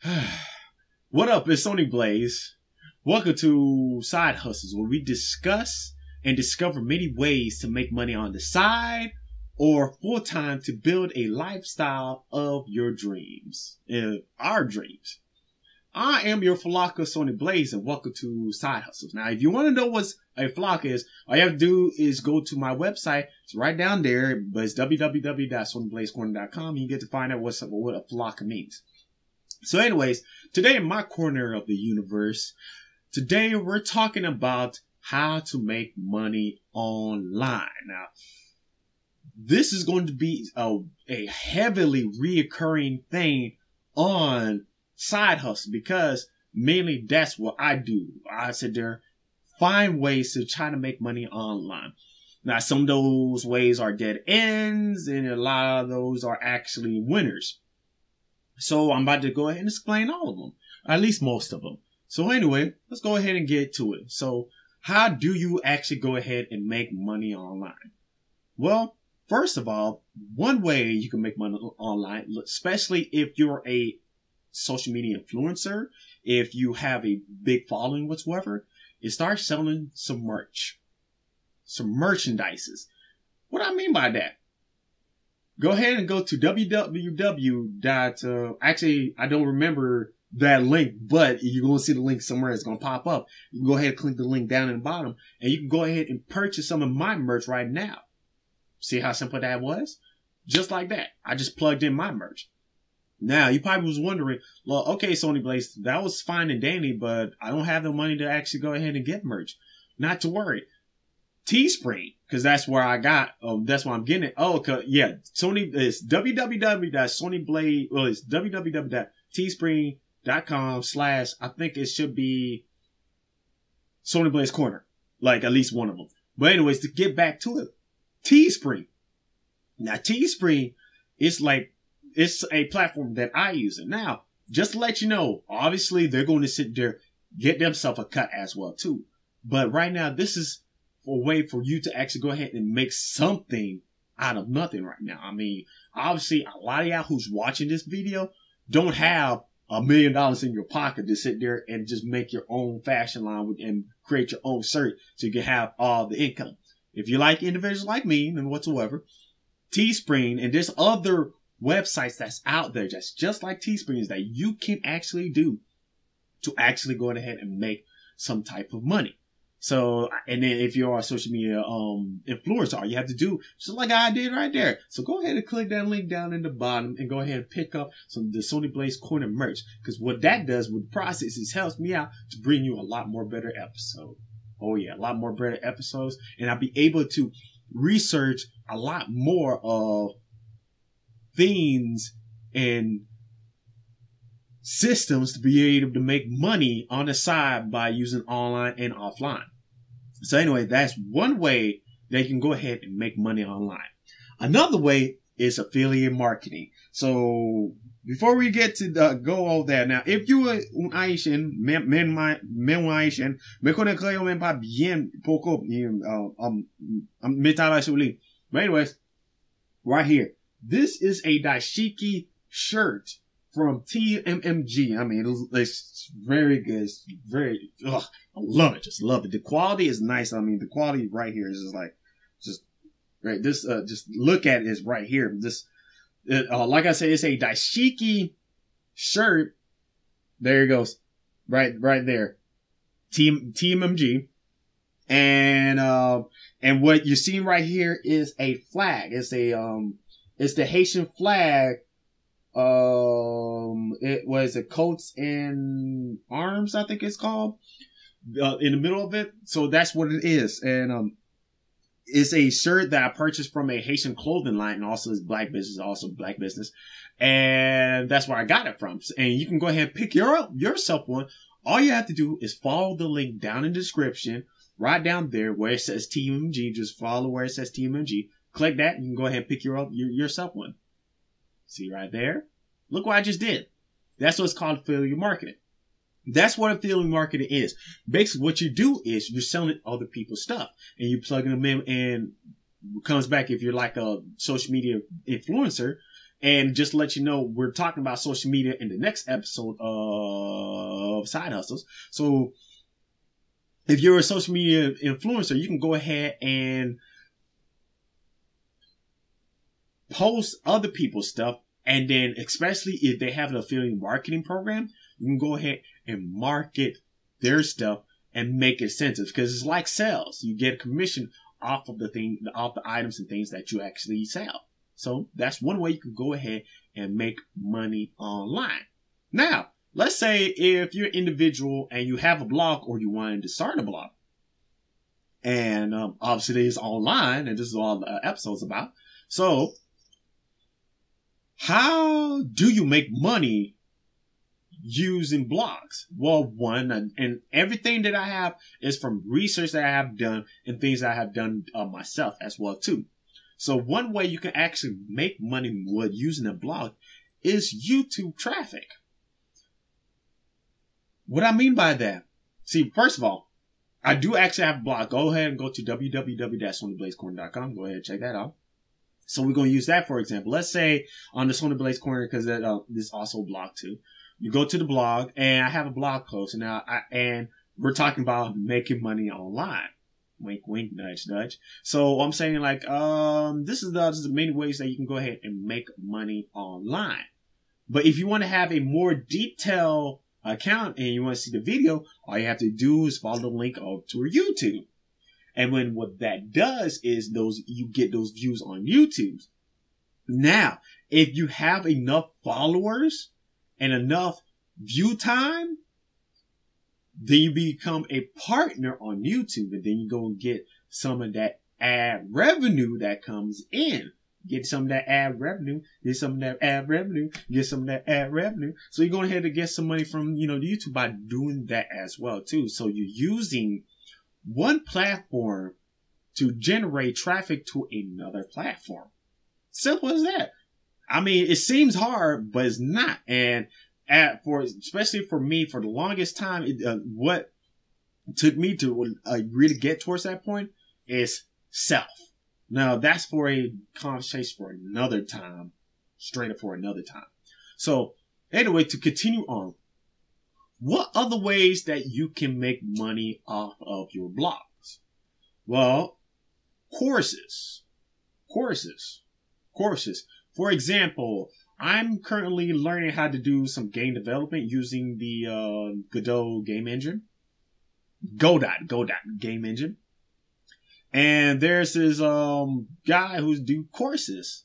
what up? It's Sony Blaze. Welcome to Side Hustles, where we discuss and discover many ways to make money on the side or full time to build a lifestyle of your dreams, uh, our dreams. I am your Falaka Sony Blaze, and welcome to Side Hustles. Now, if you want to know what a flock is, all you have to do is go to my website. It's right down there, but it's www.sonyblazecorner.com. You get to find out what's, what a flock means. So, anyways, today in my corner of the universe, today we're talking about how to make money online. Now, this is going to be a, a heavily reoccurring thing on side hustle because mainly that's what I do. I sit there, find ways to try to make money online. Now, some of those ways are dead ends, and a lot of those are actually winners. So I'm about to go ahead and explain all of them, at least most of them. So anyway, let's go ahead and get to it. So how do you actually go ahead and make money online? Well, first of all, one way you can make money online, especially if you're a social media influencer, if you have a big following whatsoever, is start selling some merch, some merchandises. What I mean by that? Go ahead and go to www. Uh, actually, I don't remember that link, but you're going to see the link somewhere. It's going to pop up. You can go ahead and click the link down in the bottom, and you can go ahead and purchase some of my merch right now. See how simple that was? Just like that. I just plugged in my merch. Now, you probably was wondering, well, okay, Sony Blaze, that was fine and dandy, but I don't have the money to actually go ahead and get merch. Not to worry. Teespring, because that's where I got, um, that's why I'm getting it. Oh, cause, yeah, Sony is www.sonyblade, well, it's www.teespring.com slash, I think it should be Sony Blaze Corner, like at least one of them. But anyways, to get back to it, Teespring. Now, Teespring is like it's a platform that I use. And now, just to let you know, obviously they're going to sit there, get themselves a cut as well too. But right now, this is a way for you to actually go ahead and make something out of nothing right now. I mean, obviously a lot of y'all who's watching this video don't have a million dollars in your pocket to sit there and just make your own fashion line and create your own shirt so you can have all the income. If you like individuals like me and whatsoever, Teespring and there's other websites that's out there just just like Teesprings that you can actually do to actually go ahead and make some type of money. So, and then if you're a social media um influencer, all you have to do just like I did right there. So go ahead and click that link down in the bottom and go ahead and pick up some the Sony Blaze Corner merch. Because what that does with the process is helps me out to bring you a lot more better episode. Oh yeah, a lot more better episodes, and I'll be able to research a lot more of things and systems to be able to make money on the side by using online and offline. So anyway, that's one way they can go ahead and make money online. Another way is affiliate marketing. So before we get to the, go all there, now, if you are un haïtien, men, men, haïtien, me konen kreyo men pa bien poko, um, um, um, But anyways, right here. This is a dashiki shirt from TMMG. I mean, it's, very good. It's very, ugh, I love it. Just love it. The quality is nice. I mean, the quality right here is just like, just right. This, uh, just look at it is right here. This, uh, like I said, it's a dashiki shirt. There it goes. Right, right there. Team, TMMG. And, uh, and what you're seeing right here is a flag. It's a, um, it's the Haitian flag. It was a coats and arms, I think it's called, uh, in the middle of it. So that's what it is. And, um, it's a shirt that I purchased from a Haitian clothing line and also is black business, also black business. And that's where I got it from. And you can go ahead and pick your, yourself one. All you have to do is follow the link down in the description, right down there where it says TMG. Just follow where it says TMG. Click that, and you can go ahead and pick your, your yourself one. See right there? Look what I just did. That's what's called affiliate marketing. That's what affiliate marketing is. Basically, what you do is you're selling other people's stuff and you're plugging them in and comes back if you're like a social media influencer, And just let you know, we're talking about social media in the next episode of Side Hustles. So if you're a social media influencer, you can go ahead and post other people's stuff. And then, especially if they have an affiliate marketing program, you can go ahead and market their stuff and make it sensitive because it's like sales. You get a commission off of the thing, off the items and things that you actually sell. So that's one way you can go ahead and make money online. Now, let's say if you're an individual and you have a blog or you wanted to start a blog, and um, obviously it's online, and this is all the episodes about. So, how do you make money using blogs? Well, one, and, everything that I have is from research that I have done and things I have done uh, myself as well too. So one way you can actually make money with using a blog is YouTube traffic. What I mean by that, see, first of all, I do actually have a blog. Go ahead and go to www.sonyblazecorner.com. Go ahead and check that out. So we're going to use that for example. Let's say on the Sony Blaze Corner, because that uh, this is also blog too. You go to the blog, and I have a blog post, and I, and we're talking about making money online. Wink, wink, nudge, nudge. So I'm saying like, um, this is the, this is the many ways that you can go ahead and make money online. But if you want to have a more detailed account and you want to see the video, all you have to do is follow the link up to YouTube. And when what that does is those you get those views on YouTube. Now, if you have enough followers and enough view time, then you become a partner on YouTube and then you go and get some of that ad revenue that comes in. Get some of that ad revenue, get some of that ad revenue, get some of that ad revenue. So you're going ahead to get some money from, you know, YouTube by doing that as well too. So you're using one platform to generate traffic to another platform. Simple as that. I mean, it seems hard, but it's not. And at, for especially for me, for the longest time, it, uh, what took me to uh, really get towards that point is self. Now that's for a conversation for another time, straight up for another time. So anyway, to continue on, what other ways that you can make money off of your blogs? Well, courses, courses, courses. For example, I'm currently learning how to do some game development using the uh, Godot game engine. Godot, Godot game engine. And there's this um guy who's do courses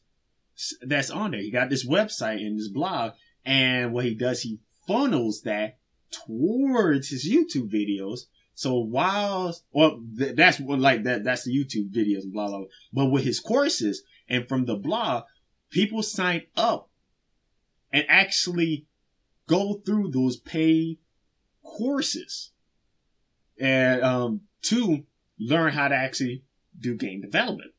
that's on there. He got this website and this blog, and what he does, he funnels that towards his YouTube videos. So while, well, th- that's what like that, that's the YouTube videos blah, blah, blah. But with his courses and from the blog, people sign up and actually go through those paid courses and, um, to learn how to actually do game development.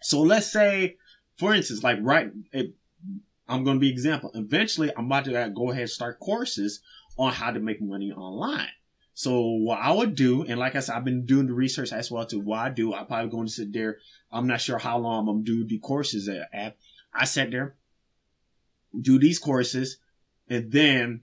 So let's say, for instance, like right, it, I'm going to be example. Eventually, I'm about to go ahead and start courses on how to make money online. So what I would do, and like I said, I've been doing the research as well to what I do. I'm probably going to sit there. I'm not sure how long I'm going to do the courses at. I sat there, do these courses, and then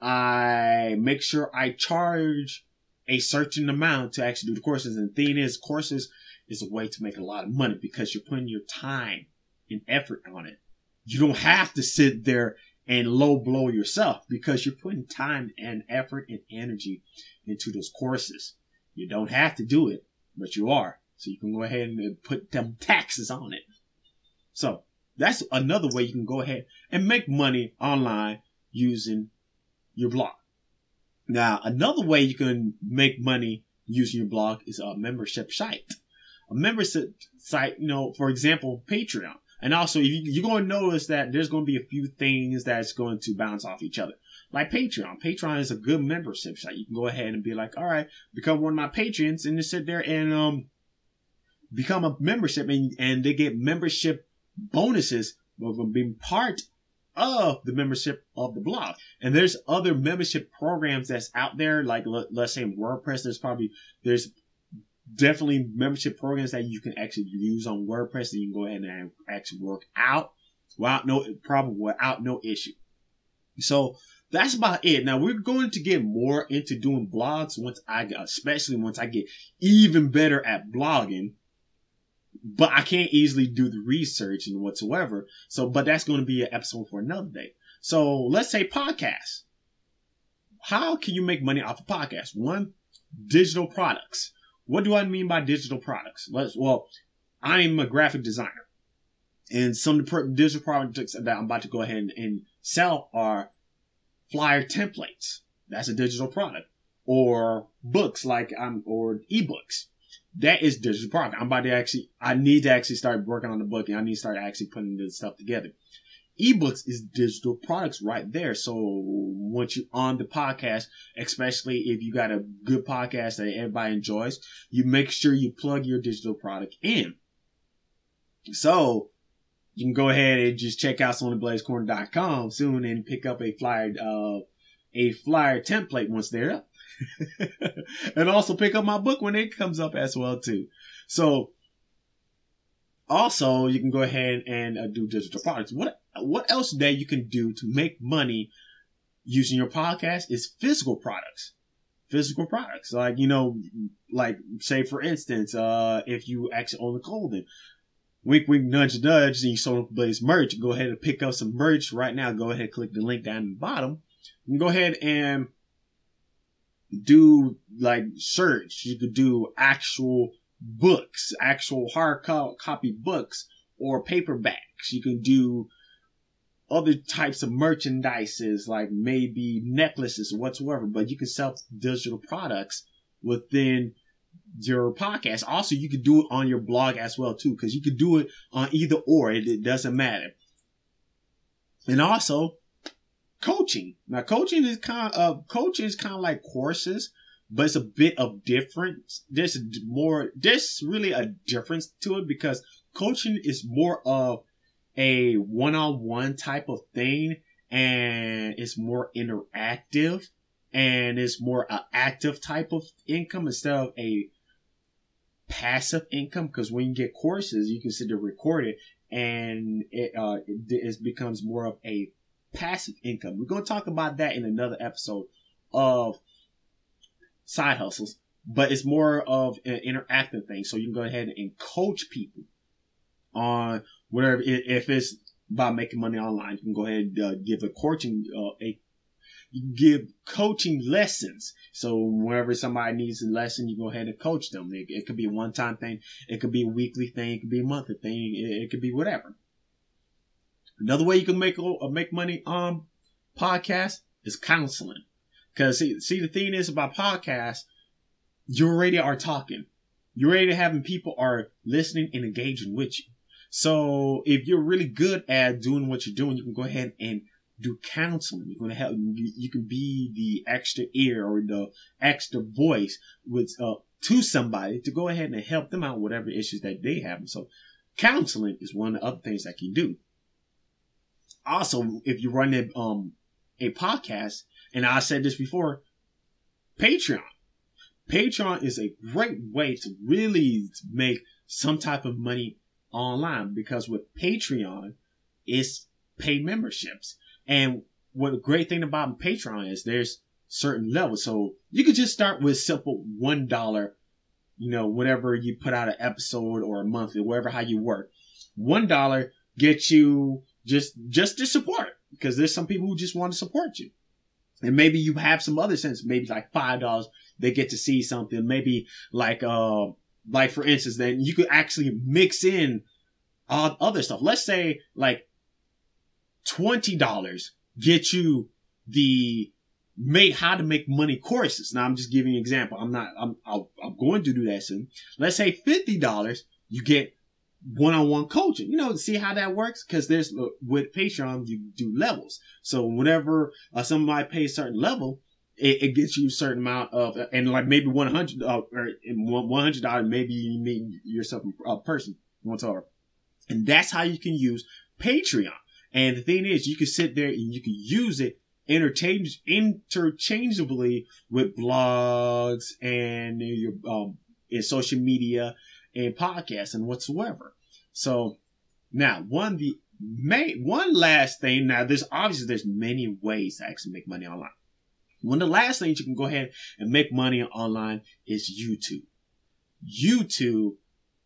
I make sure I charge a certain amount to actually do the courses. And the thing is, courses is a way to make a lot of money because you're putting your time and effort on it. You don't have to sit there and low blow yourself because you're putting time and effort and energy into those courses. You don't have to do it, but you are. So you can go ahead and put them taxes on it. So that's another way you can go ahead and make money online using your blog. Now, another way you can make money using your blog is a membership site. A membership site, you know, for example, Patreon. And also, you, are going to notice that there's going to be a few things that's going to bounce off each other. Like Patreon. Patreon is a good membership site. You can go ahead and be like, all right, become one of my patrons and just sit there and, um, become a membership and, and they get membership bonuses from being part of the membership of the blog. And there's other membership programs that's out there, like let, us say WordPress. There's probably there's definitely membership programs that you can actually use on WordPress that you can go ahead and actually work out without no problem, without no issue. So that's about it. Now we're going to get more into doing blogs once I get, especially once I get even better at blogging. But I can't easily do the research and whatsoever. So, but that's going to be an episode for another day. So let's say podcasts. How can you make money off a podcast? One, digital products. What do I mean by digital products? Let's, well, I'm a graphic designer and some of the digital products that I'm about to go ahead and, and sell are flyer templates. That's a digital product. Or books like um or ebooks. That is digital product. I'm about to actually I need to actually start working on the book and I need to start actually putting this stuff together. Ebooks is digital products right there. So once you're on the podcast, especially if you got a good podcast that everybody enjoys, you make sure you plug your digital product in. So you can go ahead and just check out sonyblazecorner.com soon and pick up a flyer, uh, a flyer template once they're up. and also pick up my book when it comes up as well too. So also you can go ahead and uh, do digital products. What what else that you can do to make money using your podcast is physical products. Physical products, like you know, like say for instance, uh, if you actually own a clothing, wink, wink, nudge, nudge, and you Solar Blaze merch, go ahead and pick up some merch right now. Go ahead, click the link down in the bottom. Go ahead and do like search. You could do actual books, actual hard co- copy books or paperbacks. You can do other types of merchandises, like maybe necklaces or whatsoever, but you can sell digital products within your podcast. Also, you could do it on your blog as well too, because you could do it on either or. It, it doesn't matter. And also, coaching. Now, coaching is kind of coaching is kind of like courses, but it's a bit of difference. There's more. There's really a difference to it because coaching is more of a one-on-one type of thing, and it's more interactive and it's more an active type of income instead of a passive income because when you get courses, you can sit there record it and it, uh, it, it becomes more of a passive income. We're going to talk about that in another episode of side hustles, but it's more of an interactive thing. So you can go ahead and coach people on whatever, if it's about making money online, you can go ahead and uh, give a coaching, uh, a give coaching lessons. So whenever somebody needs a lesson, you go ahead and coach them. It, it could be a one time thing. It could be a weekly thing. It could be a monthly thing. It, it could be whatever. Another way you can make uh, make money on podcast is counseling. Cause see, see, the thing is about podcasts, you already are talking. You already having people are listening and engaging with you. So if you're really good at doing what you're doing, you can go ahead and do counseling. You're going to help. You, can be the extra ear or the extra voice with uh, to somebody to go ahead and help them out with whatever issues that they have. So, counseling is one of the other things that you do. Also, if you run a um a podcast, and I said this before, Patreon. Patreon is a great way to really make some type of money online because with Patreon, it's paid memberships. And what a great thing about Patreon is there's certain levels. So you could just start with simple one dollar, you know, whatever you put out an episode or a monthly, whatever how you work. One dollar gets you just just to support because there's some people who just want to support you. And maybe you have some other sense, maybe like five dollars, they get to see something. Maybe like uh like for instance, then you could actually mix in all other stuff. Let's say like $20 get you the make how to make money courses. Now I'm just giving you an example. I'm not, I'm, I'll, I'm going to do that soon. Let's say $50, you get one-on-one coaching. You know, see how that works? Cause there's, with Patreon, you do levels. So whenever uh, somebody pays a certain level, it, it, gets you a certain amount of, and like maybe 100, uh, or $100, maybe you meet yourself a person, whatever. And that's how you can use Patreon. And the thing is, you can sit there and you can use it interchange interchangeably with blogs and your um in social media and podcasts and whatsoever. So now one the main one last thing. Now, there's obviously there's many ways to actually make money online. One of the last things you can go ahead and make money online is YouTube. YouTube,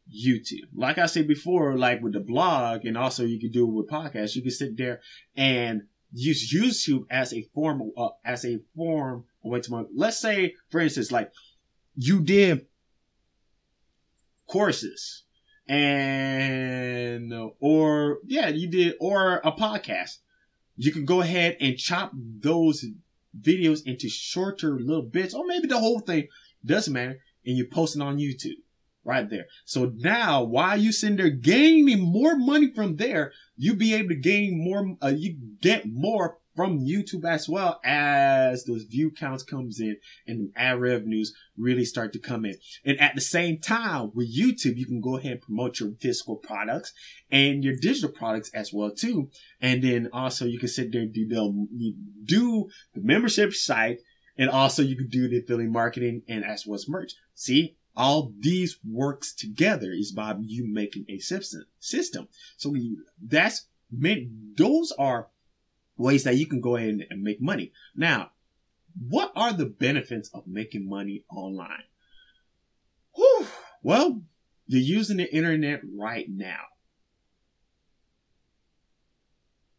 YouTube. Like I said before, like with the blog, and also you can do it with podcasts. You can sit there and use YouTube as a form, uh, as a form of way to money. Let's say, for instance, like you did courses and or yeah you did or a podcast you can go ahead and chop those videos into shorter little bits or maybe the whole thing doesn't matter and you post it on youtube right there. So now while you sitting there gaining more money from there you be able to gain more uh, you get more from YouTube as well as those view counts comes in and ad revenues really start to come in. And at the same time with YouTube, you can go ahead and promote your physical products and your digital products as well too. And then also you can sit there and do the, do the membership site and also you can do the affiliate marketing and as well as merch. See, all these works together is by you making a system. System. So that's meant, those are ways that you can go ahead and make money. Now, what are the benefits of making money online? Whew. Well, you're using the internet right now.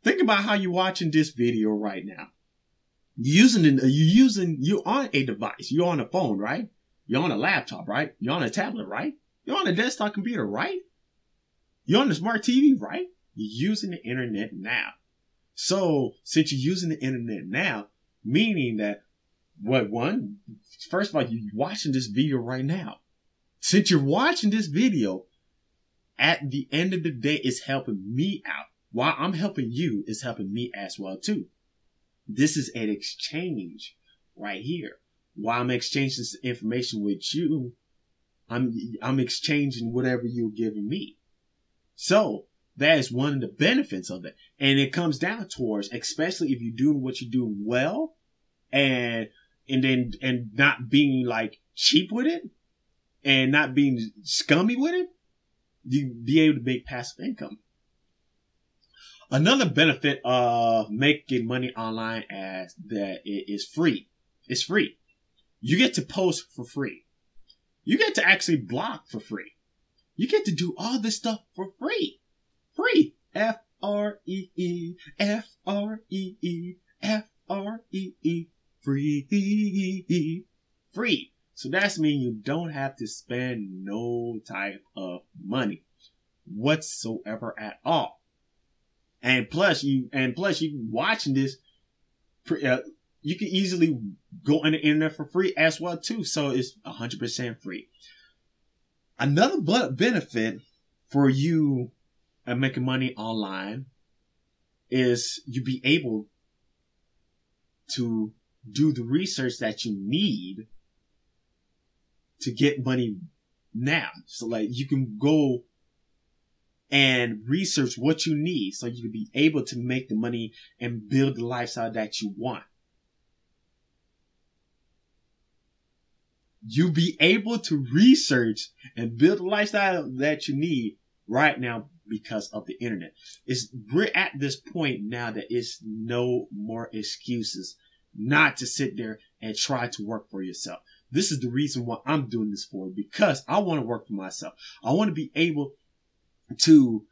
Think about how you're watching this video right now. You're using you're using you're on a device. You're on a phone, right? You're on a laptop, right? You're on a tablet, right? You're on a desktop computer, right? You're on a smart TV, right? You're using the internet now. So since you're using the internet now, meaning that what one, first of all, you're watching this video right now. Since you're watching this video, at the end of the day, it's helping me out. While I'm helping you, it's helping me as well too. This is an exchange right here. While I'm exchanging this information with you, I'm I'm exchanging whatever you're giving me. So that is one of the benefits of it. And it comes down towards, especially if you're doing what you're doing well and, and then, and not being like cheap with it and not being scummy with it, you be able to make passive income. Another benefit of making money online as that it is free. It's free. You get to post for free. You get to actually blog for free. You get to do all this stuff for free free. F R E E F R E E F R E E free free. So that's mean you don't have to spend no type of money whatsoever at all. And plus you and plus you watching this uh, you can easily go on the internet for free as well too. So it's 100% free. Another benefit for you and making money online is you be able to do the research that you need to get money now. So like you can go and research what you need so you can be able to make the money and build the lifestyle that you want. You be able to research and build the lifestyle that you need right now because of the internet. It's we're at this point now that it's no more excuses not to sit there and try to work for yourself. This is the reason why I'm doing this for because I want to work for myself. I want to be able to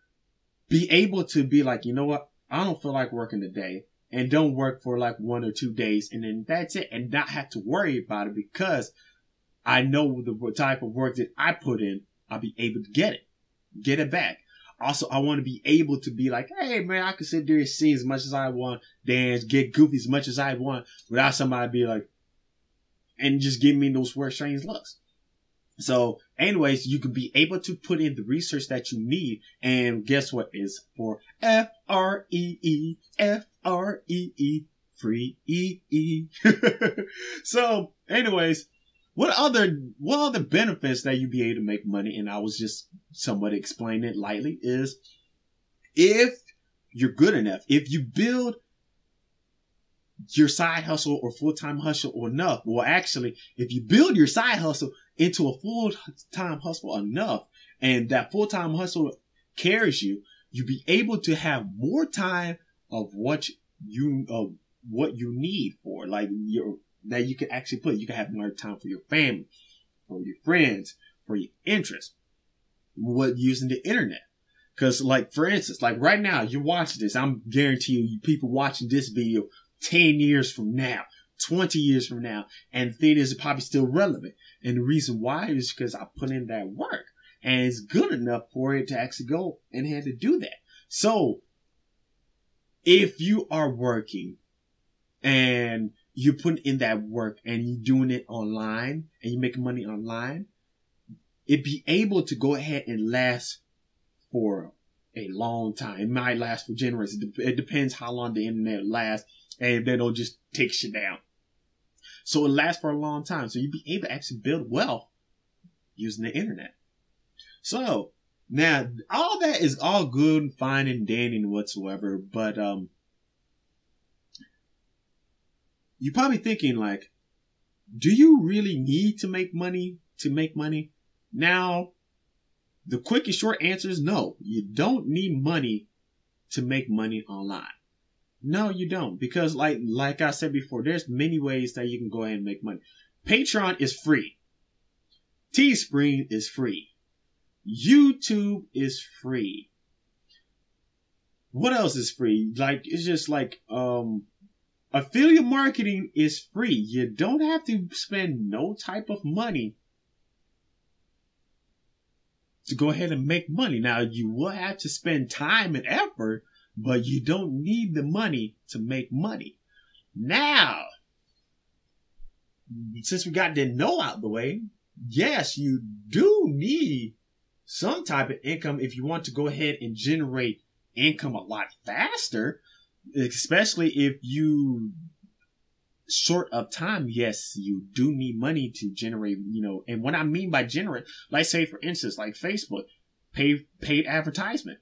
be able to be like, you know what? I don't feel like working today and don't work for like one or two days and then that's it and not have to worry about it because I know the type of work that I put in, I'll be able to get it, get it back. Also, I want to be able to be like, hey man, I can sit there and sing as much as I want, dance, get goofy as much as I want, without somebody be like, and just give me those weird strange looks. So, anyways, you can be able to put in the research that you need, and guess what is for F R E E F R E E free E E. So, anyways, what other what other benefits that you be able to make money? And I was just somewhat explaining it lightly is if you're good enough, if you build your side hustle or full time hustle or enough, well, actually, if you build your side hustle into a full time hustle enough, and that full time hustle carries you, you'll be able to have more time of what you of what you need for, like your that you can actually put. You can have more time for your family, for your friends, for your interests. What using the internet. Cause like, for instance, like right now, you're watching this. I'm guaranteeing you people watching this video 10 years from now, 20 years from now, and the thing is probably still relevant. And the reason why is because I put in that work and it's good enough for it to actually go and had to do that. So if you are working and you're putting in that work and you're doing it online and you're making money online, it be able to go ahead and last for a long time. It might last for generations. It depends how long the internet lasts and if they don't just take shit down. So it lasts for a long time. So you'll be able to actually build wealth using the internet. So now all that is all good and fine and dandy and whatsoever, but um you're probably thinking like, do you really need to make money to make money? Now, the quick and short answer is no. You don't need money to make money online. No, you don't. Because like like I said before, there's many ways that you can go ahead and make money. Patreon is free. Teespring is free. YouTube is free. What else is free? Like it's just like um affiliate marketing is free. You don't have to spend no type of money to go ahead and make money. Now you will have to spend time and effort, but you don't need the money to make money. Now, since we got the no out the way, yes, you do need some type of income if you want to go ahead and generate income a lot faster, especially if you short of time, yes, you do need money to generate, you know, and what I mean by generate, like say for instance, like Facebook, pay paid advertisement.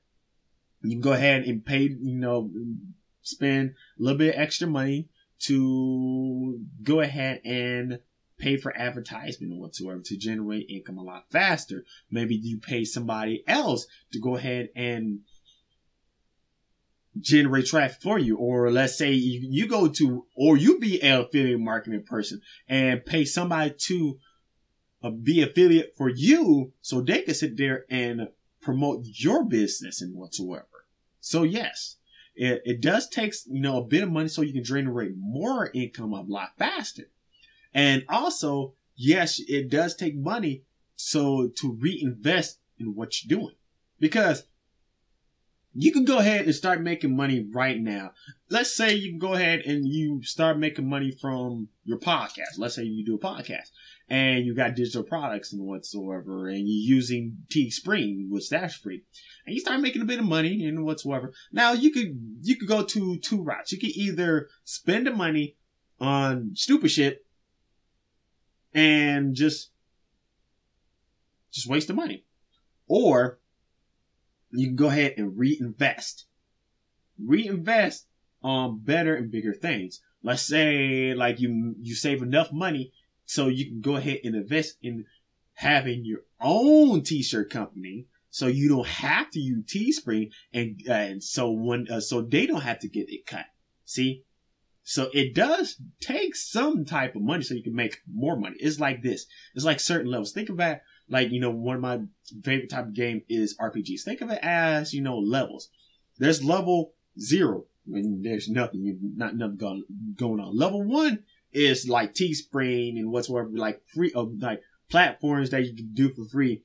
You can go ahead and pay, you know, spend a little bit extra money to go ahead and pay for advertisement or whatsoever to generate income a lot faster. Maybe you pay somebody else to go ahead and generate traffic for you. Or let's say you, you go to, or you be an affiliate marketing person and pay somebody to uh, be affiliate for you so they can sit there and promote your business and whatsoever. So yes, it, it does take, you know, a bit of money so you can generate more income a lot faster. And also, yes, it does take money so to reinvest in what you're doing because you can go ahead and start making money right now. Let's say you can go ahead and you start making money from your podcast. Let's say you do a podcast and you got digital products and whatsoever, and you're using Teespring, with that's free, and you start making a bit of money and whatsoever. Now you could you could go to two routes. You could either spend the money on stupid shit and just just waste the money, or you can go ahead and reinvest. Reinvest on better and bigger things. Let's say like you you save enough money so you can go ahead and invest in having your own t-shirt company so you don't have to use Teespring and uh, and so when uh, so they don't have to get it cut. See? So it does take some type of money so you can make more money. It's like this. It's like certain levels. Think about like, you know, one of my favorite type of game is RPGs. Think of it as, you know, levels. There's level zero when there's nothing, not nothing going, going on. Level one is like Teespring and whatsoever, like free, of uh, like platforms that you can do for free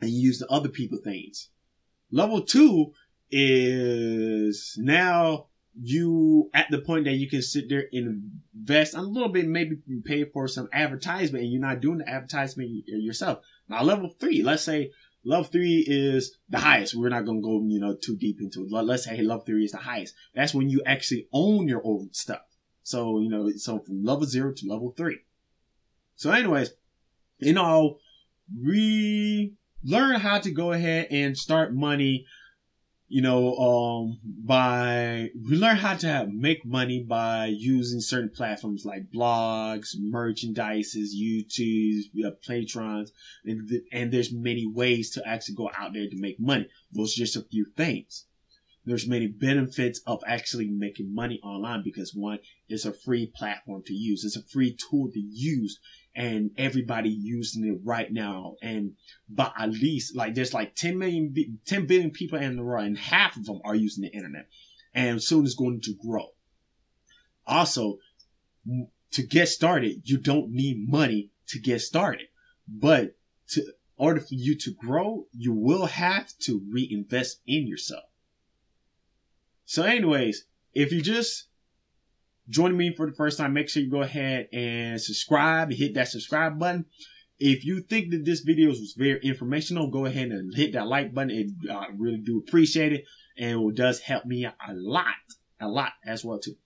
and use the other people things. Level two is now you at the point that you can sit there and invest a little bit, maybe pay for some advertisement and you're not doing the advertisement yourself. Now, level three, let's say level three is the highest. We're not going to go, you know, too deep into it. Let's say hey, level three is the highest. That's when you actually own your own stuff. So, you know, so from level zero to level three. So anyways, you know, we learn how to go ahead and start money you know, um, by we learn how to make money by using certain platforms like blogs, merchandises, YouTube, uh, Patrons, and, th- and there's many ways to actually go out there to make money. Those are just a few things. There's many benefits of actually making money online because one, it's a free platform to use. It's a free tool to use and everybody using it right now. And but at least like there's like 10 million, 10 billion people in the world, and half of them are using the internet, and soon it's going to grow. Also, to get started, you don't need money to get started, but to order for you to grow, you will have to reinvest in yourself. So, anyways, if you just joining me for the first time, make sure you go ahead and subscribe, hit that subscribe button. If you think that this video was very informational, go ahead and hit that like button. It, I really do appreciate it. And it does help me a lot, a lot as well too.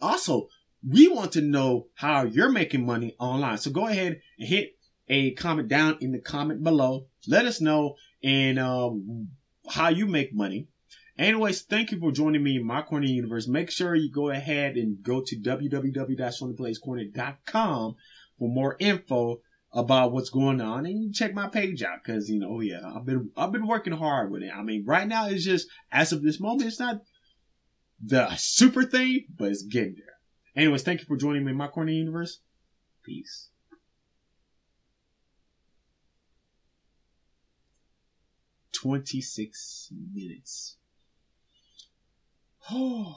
Also, we want to know how you're making money online. So go ahead and hit a comment down in the comment below. Let us know and um, how you make money. Anyways, thank you for joining me in my corner universe. Make sure you go ahead and go to www.sonyblazecorner.com for more info about what's going on and you check my page out because you know oh, yeah I've been I've been working hard with it. I mean right now it's just as of this moment it's not the super thing but it's getting there. Anyways, thank you for joining me in my corner universe. Peace. 26 minutes. Oh.